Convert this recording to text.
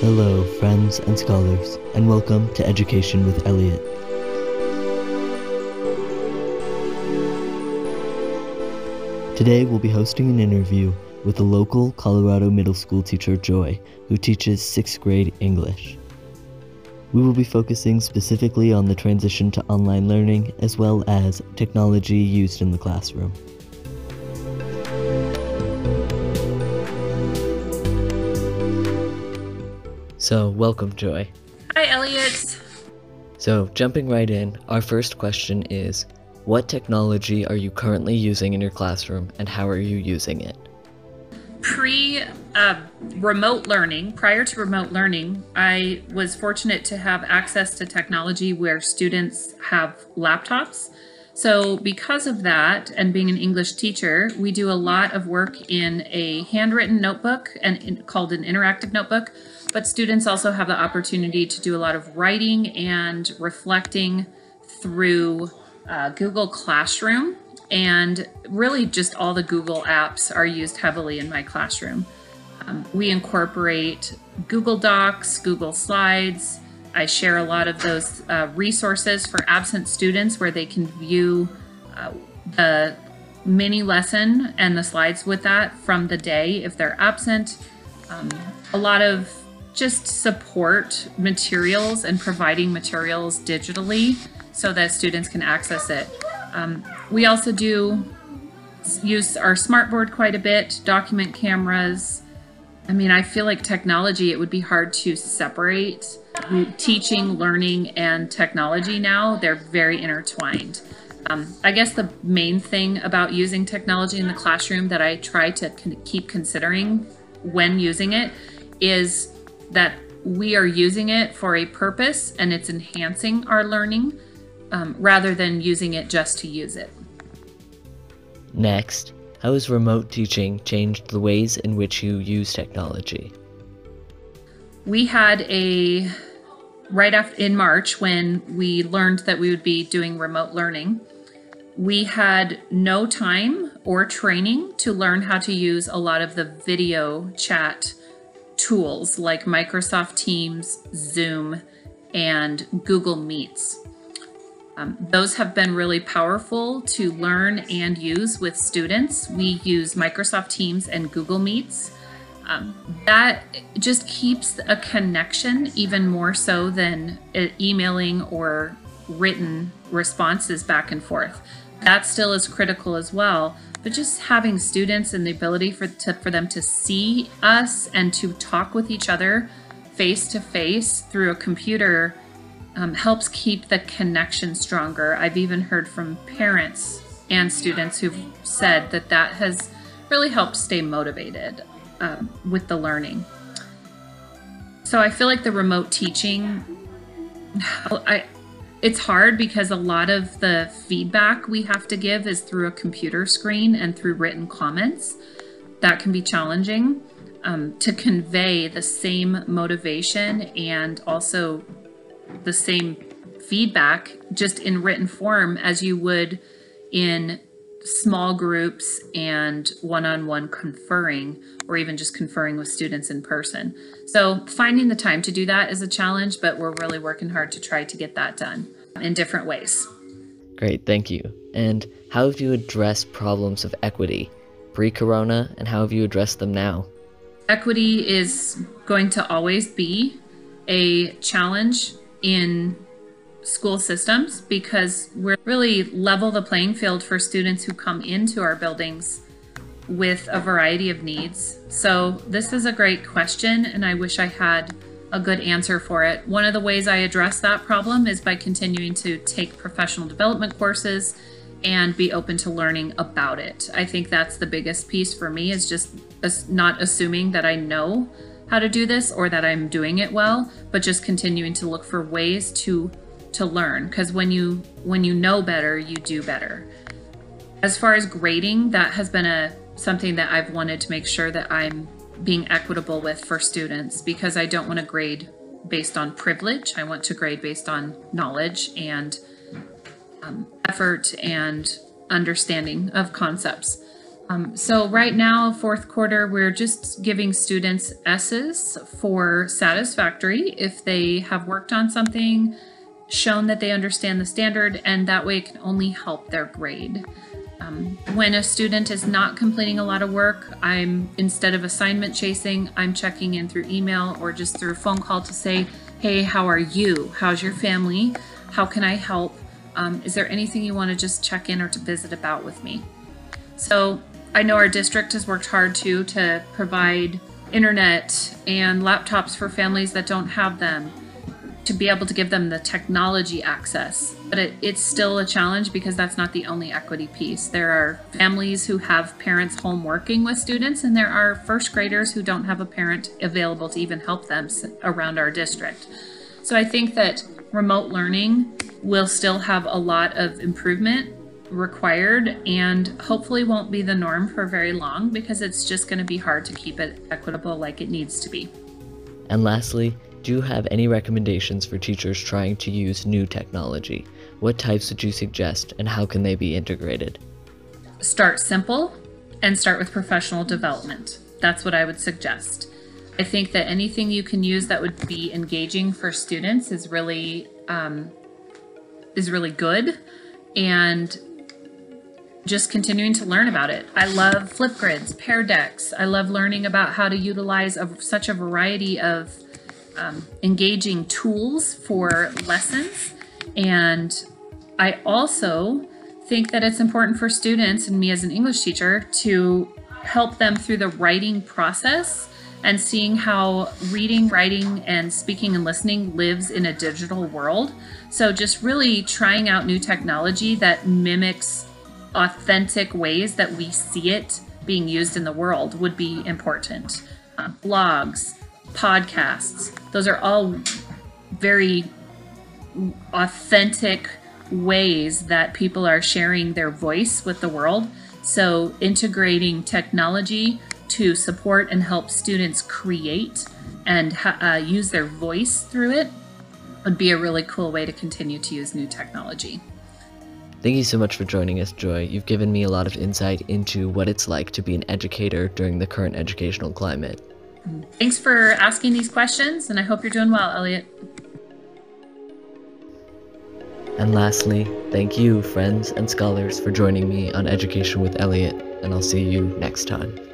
Hello, friends and scholars, and welcome to Education with Elliot. Today we'll be hosting an interview with a local Colorado middle school teacher, Joy, who teaches 6th grade English. We will be focusing specifically on the transition to online learning as well as technology used in the classroom. So, welcome, Joy. Hi, Elliot. So, jumping right in, our first question is What technology are you currently using in your classroom and how are you using it? Pre uh, remote learning, prior to remote learning, I was fortunate to have access to technology where students have laptops. So, because of that, and being an English teacher, we do a lot of work in a handwritten notebook and in, called an interactive notebook. But students also have the opportunity to do a lot of writing and reflecting through uh, Google Classroom. And really, just all the Google apps are used heavily in my classroom. Um, we incorporate Google Docs, Google Slides. I share a lot of those uh, resources for absent students where they can view uh, the mini lesson and the slides with that from the day if they're absent. Um, a lot of just support materials and providing materials digitally so that students can access it. Um, we also do use our smartboard quite a bit, document cameras. I mean, I feel like technology, it would be hard to separate teaching, learning, and technology now. They're very intertwined. Um, I guess the main thing about using technology in the classroom that I try to keep considering when using it is that we are using it for a purpose and it's enhancing our learning um, rather than using it just to use it. Next, how has remote teaching changed the ways in which you use technology? We had a right after in March when we learned that we would be doing remote learning. We had no time or training to learn how to use a lot of the video chat tools like Microsoft Teams, Zoom, and Google Meets. Um, those have been really powerful to learn and use with students. We use Microsoft Teams and Google Meets. Um, that just keeps a connection even more so than emailing or written responses back and forth. That still is critical as well but just having students and the ability for to, for them to see us and to talk with each other face to face through a computer um, helps keep the connection stronger. I've even heard from parents and students who've said that that has really helped stay motivated um, with the learning. So I feel like the remote teaching, I, it's hard because a lot of the feedback we have to give is through a computer screen and through written comments. That can be challenging um, to convey the same motivation and also the same feedback just in written form as you would in small groups and one-on-one conferring or even just conferring with students in person. So finding the time to do that is a challenge, but we're really working hard to try to get that done in different ways. Great, thank you. And how have you addressed problems of equity pre-corona and how have you addressed them now? Equity is going to always be a challenge in school systems because we're really level the playing field for students who come into our buildings with a variety of needs. So this is a great question and I wish I had a good answer for it. One of the ways I address that problem is by continuing to take professional development courses and be open to learning about it. I think that's the biggest piece for me is just not assuming that I know how to do this or that I'm doing it well, but just continuing to look for ways to to learn because when you when you know better you do better. As far as grading that has been a something that i've wanted to make sure that i'm being equitable with for students because i don't want to grade based on privilege. I want to grade based on knowledge and um, effort and understanding of concepts. Um, so right now, fourth quarter, we're just giving students S's for satisfactory. If they have worked on something, shown that they understand the standard, and that way it can only help their grade. Um, when a student is not completing a lot of work, I'm instead of assignment chasing, I'm checking in through email or just through a phone call to say, hey, how are you? How's your family? How can I help? Um, is there anything you want to just check in or to visit about with me? So I know our district has worked hard too to provide internet and laptops for families that don't have them to be able to give them the technology access. But it, it's still a challenge because that's not the only equity piece. There are families who have parents home working with students, and there are first graders who don't have a parent available to even help them around our district. So I think that remote learning will still have a lot of improvement required and hopefully won't be the norm for very long because it's just going to be hard to keep it equitable like it needs to be. And lastly, do you have any recommendations for teachers trying to use new technology? What types would you suggest and how can they be integrated? Start simple and start with professional development. That's what I would suggest. I think that anything you can use that would be engaging for students is really um, is really good, and just continuing to learn about it. I love Flipgrids, Pear Decks. I love learning about how to utilize a, such a variety of um, engaging tools for lessons. And I also think that it's important for students and me as an English teacher to help them through the writing process and seeing how reading, writing, and speaking and listening lives in a digital world. So, just really trying out new technology that mimics authentic ways that we see it being used in the world would be important. Uh, blogs, podcasts, those are all very authentic ways that people are sharing their voice with the world. So, integrating technology to support and help students create and uh, use their voice through it would be a really cool way to continue to use new technology. Thank you so much for joining us, Joy. You've given me a lot of insight into what it's like to be an educator during the current educational climate. Thanks for asking these questions, and I hope you're doing well, Elliot. And lastly, thank you, friends and scholars, for joining me on Education with Elliot, and I'll see you next time.